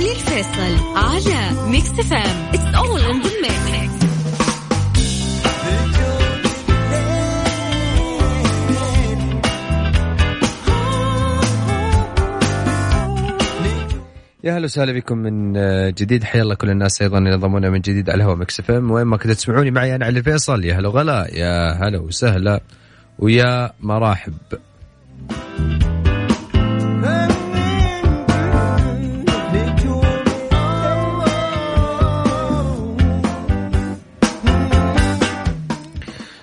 علي الفيصل على Mix FM it's all in يا هلا وسهلا بكم من آه، جديد. حيا الله كل الناس أيضا ينضمون من جديد على الهواء Mix FM وين ما كنتوا تسمعوني معي أنا علي فيصل. يا هلا وغلا. يا هلا وسهلا. ويا مراحب.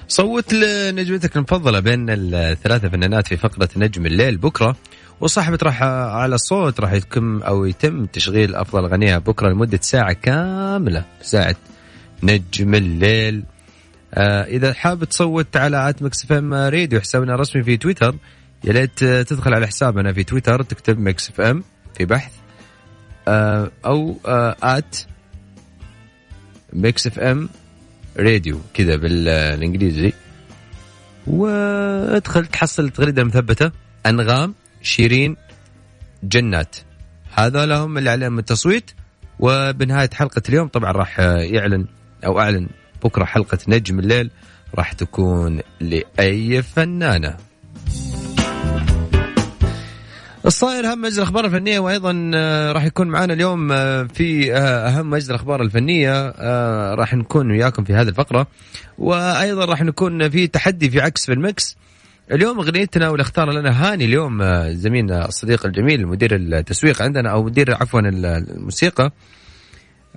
صوت لنجمتك المفضلة بين الثلاثة فنانات في فقرة نجم الليل بكرة. وصاحبة راح على الصوت راح يتم أو يتم تشغيل أفضل أغنية بكرة لمدة ساعة كاملة ساعة نجم الليل. آه إذا حاب تصوت على at Mix FM Radio حسابنا الرسمي في تويتر. يا ليت تدخل على حسابنا في تويتر تكتب Mix FM في بحث. آه أو آه at Mix FM Radio كذا بالإنجليزي. وادخل تحصل التغريده المثبته أنغام شيرين جنات. هذا لهم اللي عليهم التصويت. وبنهاية حلقة اليوم طبعا راح يعلن أو أعلن بكرة حلقة نجم الليل. راح تكون لأي فنانة. الصاير أهم مجلس الأخبار الفنية وأيضا آه، راح يكون معنا اليوم آه، في آه، أهم مجلس الأخبار الفنية راح نكون وياكم في هذه الفقرة. وأيضا راح نكون في تحدي في عكس في المكس. اليوم أغنيتنا واللي اختار لنا هاني اليوم زميلنا الصديق الجميل مدير التسويق عندنا أو مدير عفوا الموسيقى.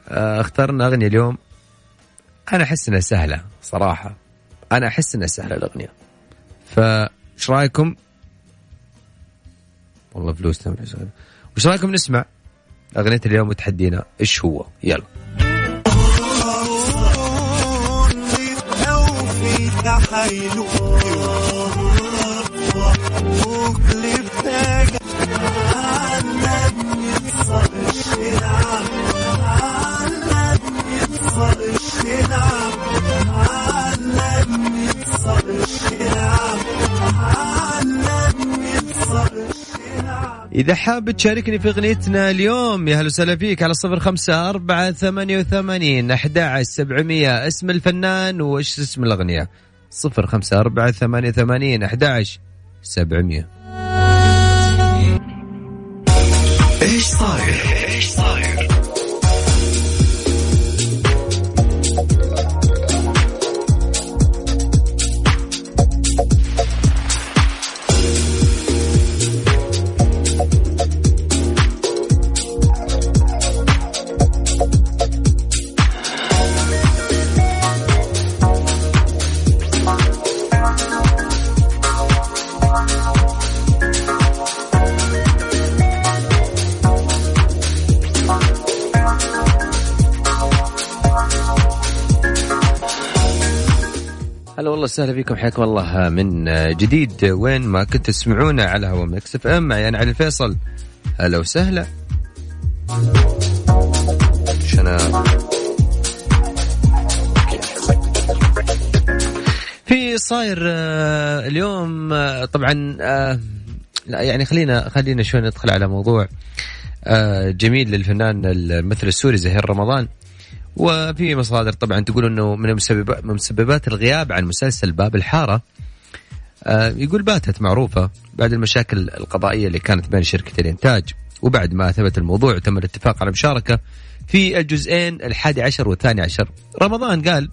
اختارنا أغنية اليوم. أنا أحس إنها سهلة صراحة. أنا أحس إنها سهلة الأغنية. فايش رأيكم؟ والله فلوس تمر وش رايكم نسمع أغنية اليوم وتحدينا؟ إيش هو؟ يلا. إذا حاب تشاركني في أغنيتنا اليوم يا هلا وسهلا فيك على صفر خمسة أربعة ثمانية وثمانين أحد سبعمية. اسم الفنان وإيش اسم الأغنية؟ صفر خمسة أربعة ثمانية وثمانين أحد سبعمية. إيش صاير إيش صاير؟ هلا والله وسهلا فيكم حياكم الله من جديد وين ما كنت تسمعونا على هوا Mix FM معي علي الفيصل. هلا وسهلا. شنا. في صاير آه، اليوم آه، طبعا آه، لا يعني خلينا خلينا شوي ندخل على موضوع جميل للفنان الممثل السوري زهير رمضان. وفي مصادر طبعا تقول إنه من مسببات الغياب عن مسلسل باب الحارة. آه، يقول باتت معروفة بعد المشاكل القضائية اللي كانت بين شركة الإنتاج. وبعد ما ثبت الموضوع وتم الاتفاق على المشاركه في الجزئين الحادي عشر والثاني عشر. رمضان قال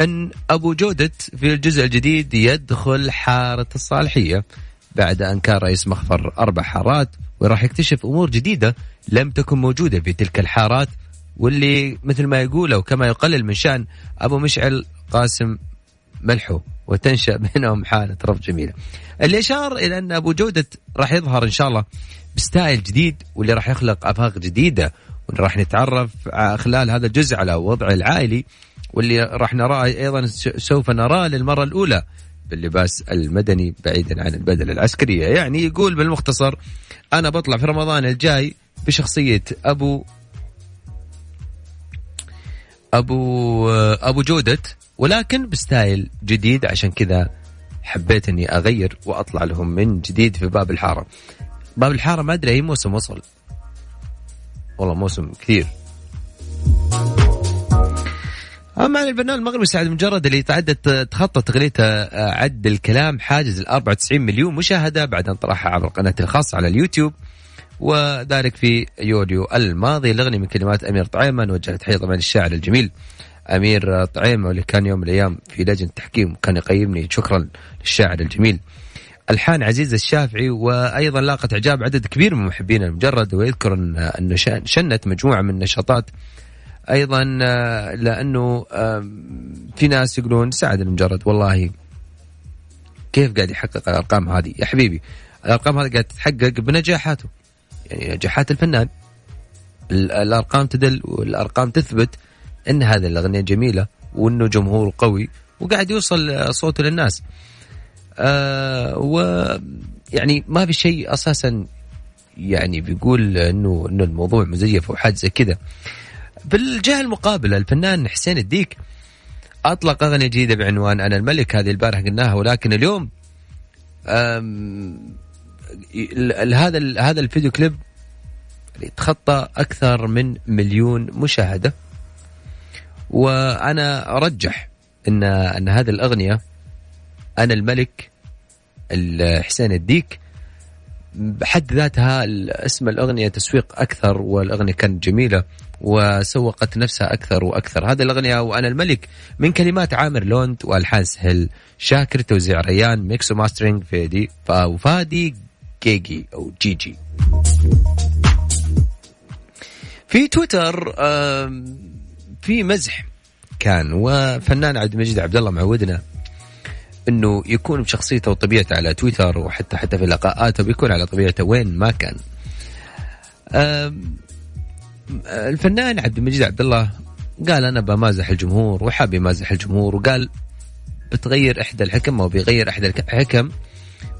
إن أبو جودة في الجزء الجديد يدخل حارة الصالحية بعد أن كان رئيس مخفر أربع حارات وراح يكتشف أمور جديدة لم تكن موجودة في تلك الحارات. واللي مثل ما يقول أو كما يقلل من شأن أبو مشعل قاسم ملحو وتنشأ بينهم حالة رفض جميلة. اللي اشار إلى أن أبو جودة راح يظهر إن شاء الله بستايل جديد واللي راح يخلق أفاق جديدة واللي راح نتعرف خلال هذا الجزء على وضعه العائلي واللي راح نراه أيضا سوف نراه للمرة الأولى باللباس المدني بعيدا عن البدله العسكرية يعني يقول بالمختصر أنا بطلع في رمضان الجاي بشخصية أبو أبو أبو جودة ولكن بستايل جديد عشان كذا حبيت اني أغير وأطلع لهم من جديد في باب الحارة. باب الحارة ما أدري اي موسم وصل. والله موسم كثير أما عن الفنان المغربي سعد مجرد اللي تعدت تخطى اغنيته آه، عد الكلام حاجز ال 94 مليون مشاهدة بعد ان طرحها عبر قناته الخاصة على اليوتيوب وذلك في يوليو الماضي. الأغنية من كلمات أمير طعيمه نوجه تحية طبعا للشاعر الجميل أمير طعيمه واللي كان يوم من الأيام في لجنة التحكيم وكان يقيمني. شكرا للشاعر الجميل. الحان عزيز الشافعي وأيضا لاقت إعجاب عدد كبير من محبين المجرد ويذكر أن أنه شنت مجموعة من النشاطات. أيضا آه، لأنه في ناس يقولون سعد المجرد والله كيف قاعد يحقق الأرقام هذه؟ يا حبيبي الأرقام هذه قاعد تتحقق بنجاحاته. يعني نجاحات الفنان الأرقام تدل والأرقام تثبت إن هذه الأغنية جميلة وإنه جمهور قوي وقاعد يوصل صوته للناس. آه و يعني ما في شيء أساسا يعني بيقول إنه إنه الموضوع مزيف أو حاجة زي كذا. بالجهة المقابلة الفنان حسين الديك أطلق أغنية جديدة بعنوان أنا الملك هذه البارح قلناها ولكن اليوم هذا هذا الفيديو كليب تخطى أكثر من مليون مشاهدة. وأنا أرجح ان إن هذه الأغنية أنا الملك حسين الديك بحد ذاتها اسم الأغنية تسويق أكثر والأغنية كانت جميلة وسوقت نفسها أكثر وأكثر. هذه الأغنية وأنا الملك من كلمات عامر لوند والحان سهل شاكر توزيع ريان mix و mastering فادي وفادي جيجي أو جيجي في تويتر في مزح كان وفنان عبد المجيد عبد الله معودنا إنه يكون بشخصيته وطبيعته على تويتر وحتى حتى في لقاءاته بيكون على طبيعته وين ما كان. الفنان عبد المجيد عبد الله قال أنا بمازح الجمهور وحاب يمازح الجمهور وقال بتغير إحدى الحكم أو بيغير إحدى الحكم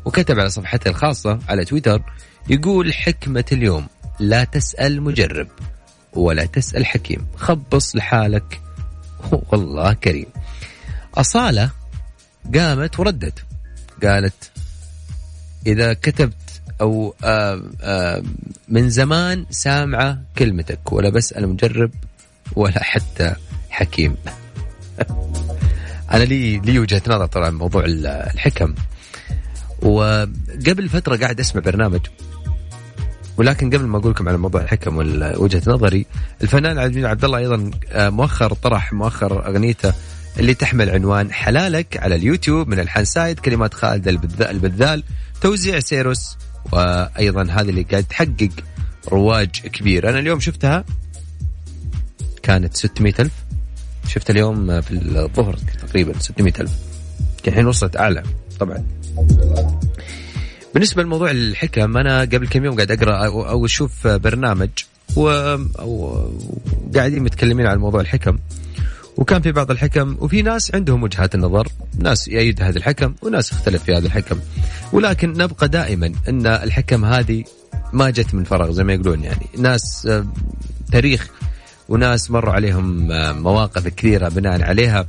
وكتب على صفحته الخاصة على تويتر يقول حكمة اليوم لا تسأل مجرب ولا تسأل حكيم خبص لحالك. والله كريم. أصالة قامت وردت قالت إذا كتبت أو آآ آآ من زمان سامعة كلمتك ولا بسأل مجرب ولا حتى حكيم. أنا لي لي وجهة نظر طبعا موضوع الحكم. وقبل فترة قاعد أسمع برنامج ولكن قبل ما أقول لكم على موضوع الحكم وجهه نظري الفنان عبد الله أيضا آه، مؤخر طرح مؤخر أغنيته اللي تحمل عنوان حلالك على اليوتيوب من الحان سايد كلمات خالد البذال توزيع سيروس وأيضا هذه اللي قاعد تحقق رواج كبير. أنا اليوم شفتها كانت 600 ألف. شفت اليوم في الظهر تقريبا 600 ألف. الحين وصلت أعلى طبعا. بالنسبة لموضوع الحكم أنا قبل كم يوم قاعد أقرأ أو أشوف برنامج و قاعدين متكلمين عن موضوع الحكم. وكان في بعض الحكم وفي ناس عندهم وجهات النظر ناس يأيد هذا الحكم وناس يختلف في هذا الحكم. ولكن نبقى دائما أن الحكم هذه ما جت من فراغ زي ما يقولون يعني. ناس آه، تاريخ وناس مروا عليهم آه، مواقف كثيرة بناء عليها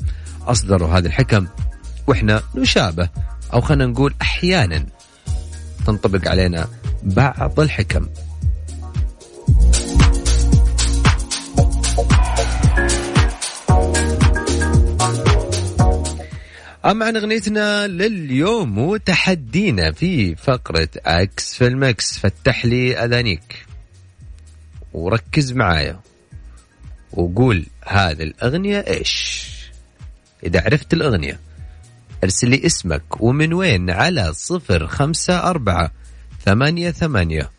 أصدروا هذا الحكم. وإحنا نشابه أو خلينا نقول أحيانا تنطبق علينا بعض الحكم. أما عن أغنيتنا لليوم وتحدينا في فقرة أكس في المكس. فتح لي أذانيك وركز معايا وقول هذه الأغنية إيش؟ إذا عرفت الأغنية. ارسل لي اسمك ومن وين على صفر خمسة أربعة ثمانية ثمانية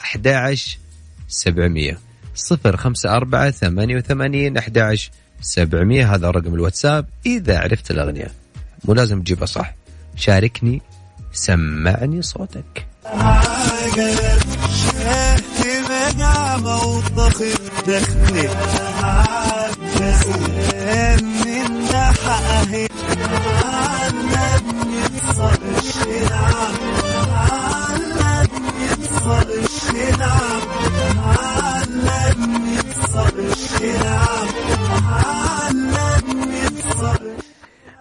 أحد سبعمية صفر خمسة أربعة ثمانية وثمانين أحد سبعمية هذا رقم الواتساب إذا عرفت الأغنية مو لازم تجيبها صح شاركني سمعني صوتك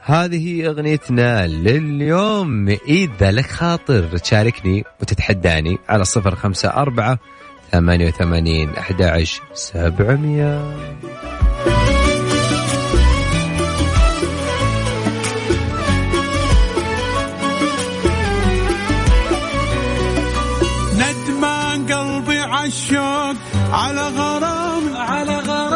هذه أغنيتنا لليوم. إذا لك خاطر تشاركني وتتحداني على صفر خمسة أربعة ثمانية وثمانين أحد عشر سبعمية. على غرام. على غرام.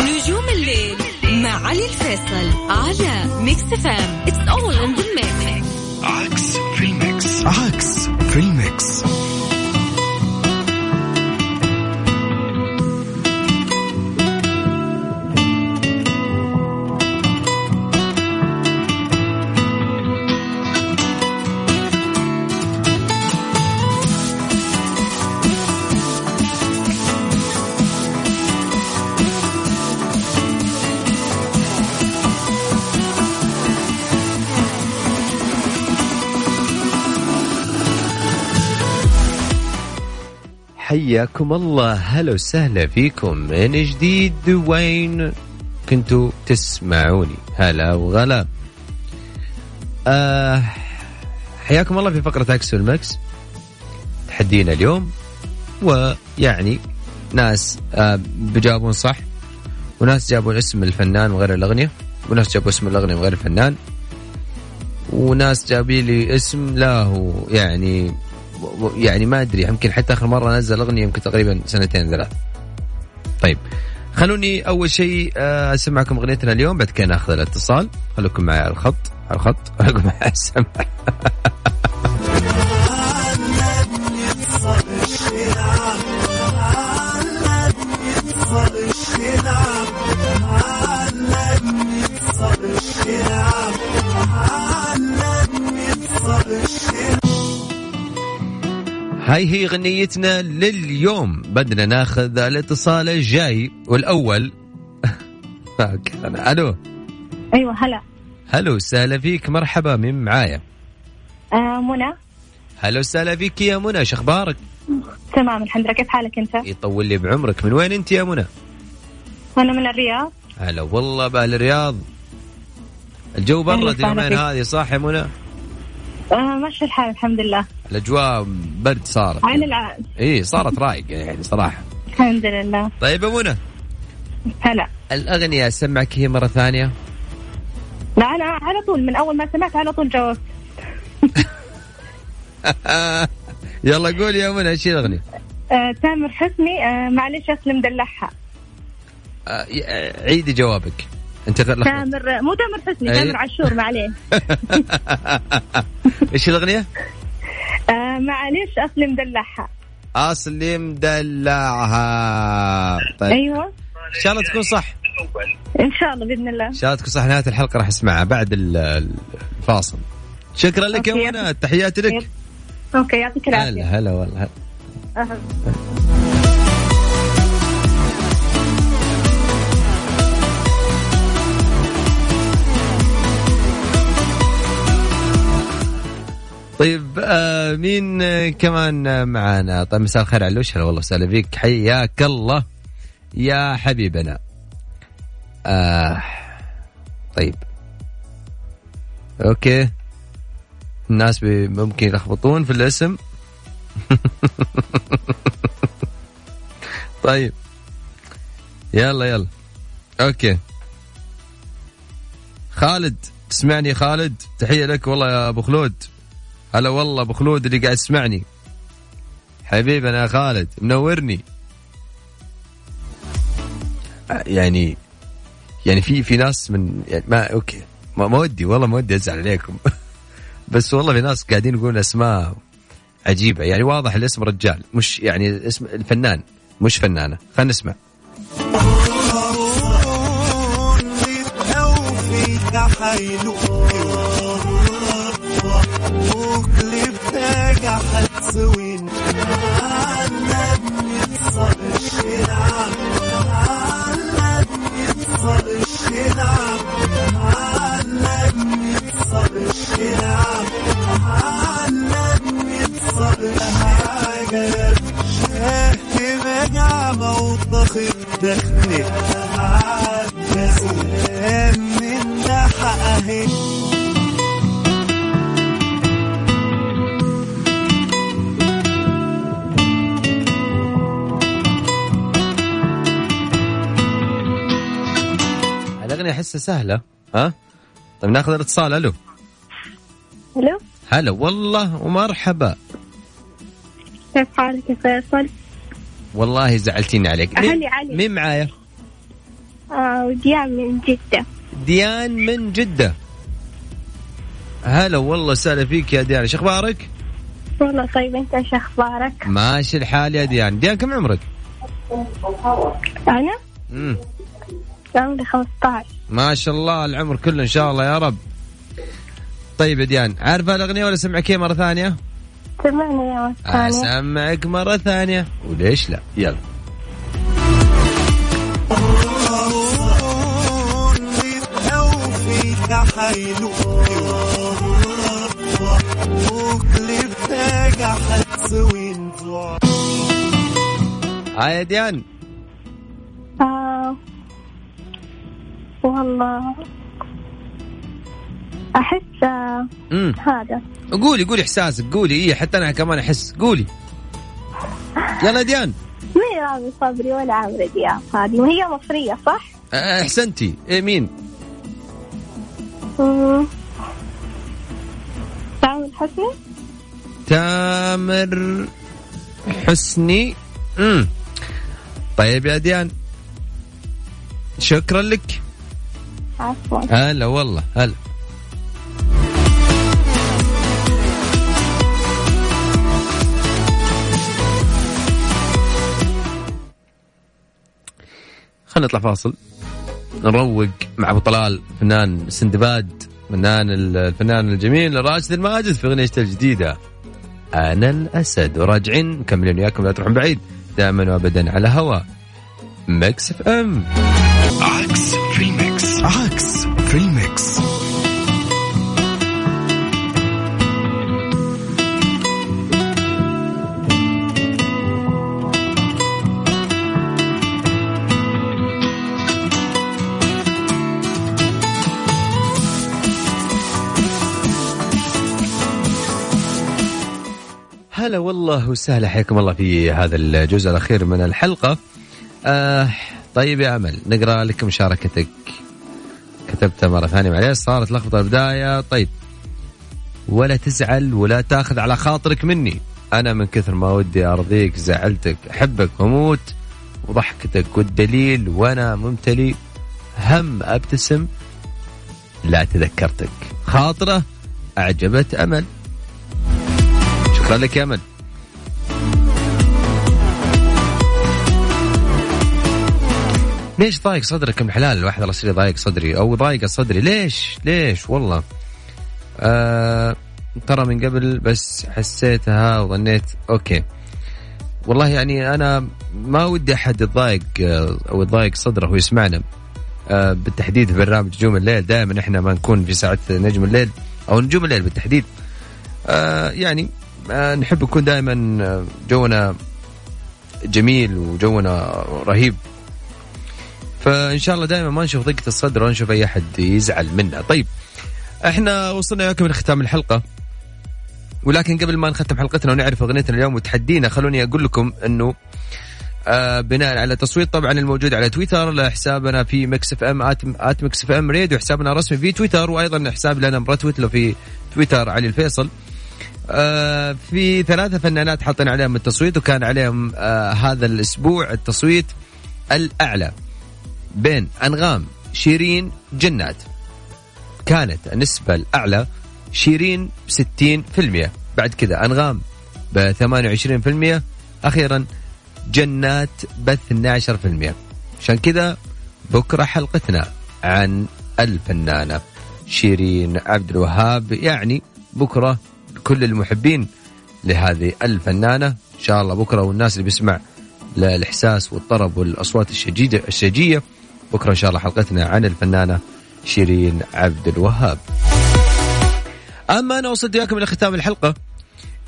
نجوم الليل مع علي الفيصل على Mix FM. It's all in the mix عكس في ال mix. عكس في ال mix. حياكم الله. هلا وسهلا فيكم. من جديد وين كنتوا تسمعوني؟ هلا وغلا. آه حياكم الله في فقرة أكس والمكس. تحدينا اليوم ويعني ناس آه بجاوبون صح وناس جابوا اسم الفنان وغير الأغنية وناس جابوا اسم الأغنية وغير الفنان وناس جابي لي اسم لا هو يعني يعني ما أدري يمكن حتى آخر مرة نزل أغنية يمكن تقريبا سنتين ثلاث. طيب خلوني أول شيء آه، أسمعكم أغنيتنا اليوم بعد كده ناخذ الاتصال خليكم معي على الخط على الخط خليكم معي على السمع هاي هي غنيتنا لليوم. بدنا ناخذ الاتصال الجاي والأول. ألو. أيوه هلا. هلو وسهلا فيك مرحبا مين معايا؟ آه منى. هلا وسهلا فيك يا منى شو أخبارك؟ تمام الحمد لله. كيف حالك أنت؟ يطول لي بعمرك. من وين أنت يا منى؟ أنا من الرياض. هلا والله بأهل الرياض. الجو برد اليومين. هذه صح يا منى؟ آه ماشي الحال الحمد لله. الأجواء برد صارت عين العقل اي صارت رايقه يعني صراحة. الحمد لله. طيب يا منى هلا. الأغنية أسمعك هي مرة ثانية. لا أنا على طول من أول ما سمعت على طول جاوبت. يلا قول يا منى إيش الأغنية؟ آه تامر حسني آه معلش اصل مدلعها آه، عيدي جوابك. أنت. تامر مو تامر حسني. تامر عاشور ما عليه. إيش الأغنية؟ آه معلش اصل مدلعها اصلي مدلعها طيب. أيوه. إن شاء الله تكون صح. إن شاء الله بإذن الله. إن شاء الله تكون صح. نهاية الحلقة راح أسمعها بعد ال- الفاصل. شكرا لك يا. منى. تحياتي لك. أوكي يعطيك هلا العافية. هلا والله. هلا. طيب آه مين آه كمان آه، معانا؟ طيب مساء الخير علوش هلا والله وسهلا فيك. حياك الله يا حبيبنا. آه طيب. Okay. الناس ممكن يلخبطون في الاسم. طيب. يلا يلا. Okay. خالد تسمعني خالد؟ تحية لك والله يا أبو خلود. هلا والله أبو خلود اللي قاعد يسمعني. حبيبنا يا خالد منورني. آه، يعني يعني في في ناس من يعني ما أوكي. ما ما ودي والله ما ودي أزعل عليكم. بس والله في ناس قاعدين يقولون أسماء عجيبة. يعني واضح الاسم رجال مش يعني اسم الفنان مش فنانة. خلينا نسمع. وقلب تاجع حتسوين علمني تصل الشلعب علمني تصل الشلعب علمني تصل الشلعب علمني تصل حاجة شاهد بقع موضخ الدخل احسها سهلة. ها؟ طيب ناخذ الاتصال ألو. ألو. هلا والله ومرحبا. كيف حالك يا فيصل؟ والله زعلتيني عليك. مين- علي. مين معايا؟ آه وديان من جدة. ديان من جدة. هلا والله سهلا فيك يا ديان. شو أخبارك؟ والله طيب أنت إيش أخبارك؟ ماشي الحال يا ديان. ديان كم عمرك؟ أنا؟ امم عمري 15 ما شاء الله العمر كله إن شاء الله يا رب. طيب يا ديان عارفة الأغنية ولا إياها مرة ثانية؟ سمعنا يا ثانية. اسمعك مرة ثانية. وليش لا؟ يلا. فيك حيلو وكل بتاجع حتسوي أنتوا ها يا ديان. آه والله. أحس امم هذا. قولي قولي إحساسك قولي. إيه حتى أنا كمان أحس. قولي. يلا ديان. مين رامي صبري ولا عمرو دياب هذه وهي مصرية صح؟ أحسنتي. إيه مين؟ مم. تامر حسني؟ تامر حسني. امم طيب يا ديان. شكرا لك. عفوا. هلا والله هلا. خلينا نطلع فاصل. نروق مع أبو طلال فنان سندباد فنان الفنان الجميل راشد الماجد في أغنيته الجديدة. أنا الأسد وراجعين مكملين وياكم لا تروحون بعيد. دائما وابدا على هوا. Mix FM. عكس عكس في ال mix. هلا والله وسهلا حياكم الله في هذا الجزء الأخير من الحلقة. آه طيب يا امل نقرأ لك مشاركتك. كتبتها مرة ثانية معليش صارت لخبطة البداية. طيب ولا تزعل ولا تاخذ على خاطرك مني. أنا من كثر ما ودي أرضيك زعلتك أحبك وأموت وضحكتك والدليل وأنا ممتلي هم أبتسم لا تذكرتك. خاطرة أعجبت أمل. شكرا لك يا أمل. ليش ضايق صدرك من حلال الواحد الله يصير ضايق صدري أو ضايق صدري. ليش؟ ليش؟ والله. آه ترى من قبل بس حسيتها وظنيت أوكي. والله يعني أنا ما ودي أحد يتضايق آه، أو يضايق صدره ويسمعنا. آه بالتحديد في برنامج نجوم الليل دائما إحنا ما نكون في ساعة نجم الليل أو نجوم الليل بالتحديد. آه يعني آه نحب نكون دائما آه، جونا جميل وجونا رهيب. فإن شاء الله دائما ما نشوف ضيقة الصدر ولا نشوف أي أحد يزعل منا طيب إحنا وصلنا وياكم لختام الحلقة. ولكن قبل ما نختم حلقتنا ونعرف أغنيتنا اليوم وتحدينا خلوني أقول لكم إنه آه بناء على تصويت طبعا الموجود على تويتر لحسابنا في Mix FM at Mix FM Radio حسابنا الرسمي في تويتر وأيضا حساب لنا مرتوت له في تويتر علي الفيصل. آه في ثلاثة فنانات حاطين عليهم التصويت وكان عليهم آه هذا الأسبوع التصويت الأعلى. بين أنغام شيرين جنات. كانت النسبة الأعلى شيرين 60% بعد كذا أنغام ب 28% أخيرا جنات ب 12% عشان كذا بكرة حلقتنا عن الفنانة شيرين عبد الوهاب. يعني بكرة كل المحبين لهذه الفنانة. إن شاء الله بكرة والناس اللي بيسمع للإحساس والطرب والأصوات الشجية الشجية. بكرة إن شاء الله حلقتنا عن الفنانة شيرين عبد الوهاب. أما أنا وصلت وياكم إلى ختام الحلقة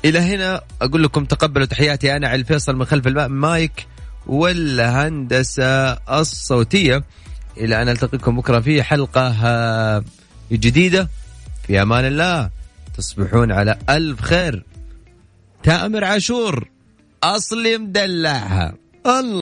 إلى هنا أقول لكم تقبلوا تحياتي أنا علي الفيصل من خلف المايك والهندسة الصوتية. إلى أن ألتقيكم بكرة في حلقة جديدة. في أمان الله. تصبحون على ألف خير. تامر عاشور أصلي مدلعها. الله.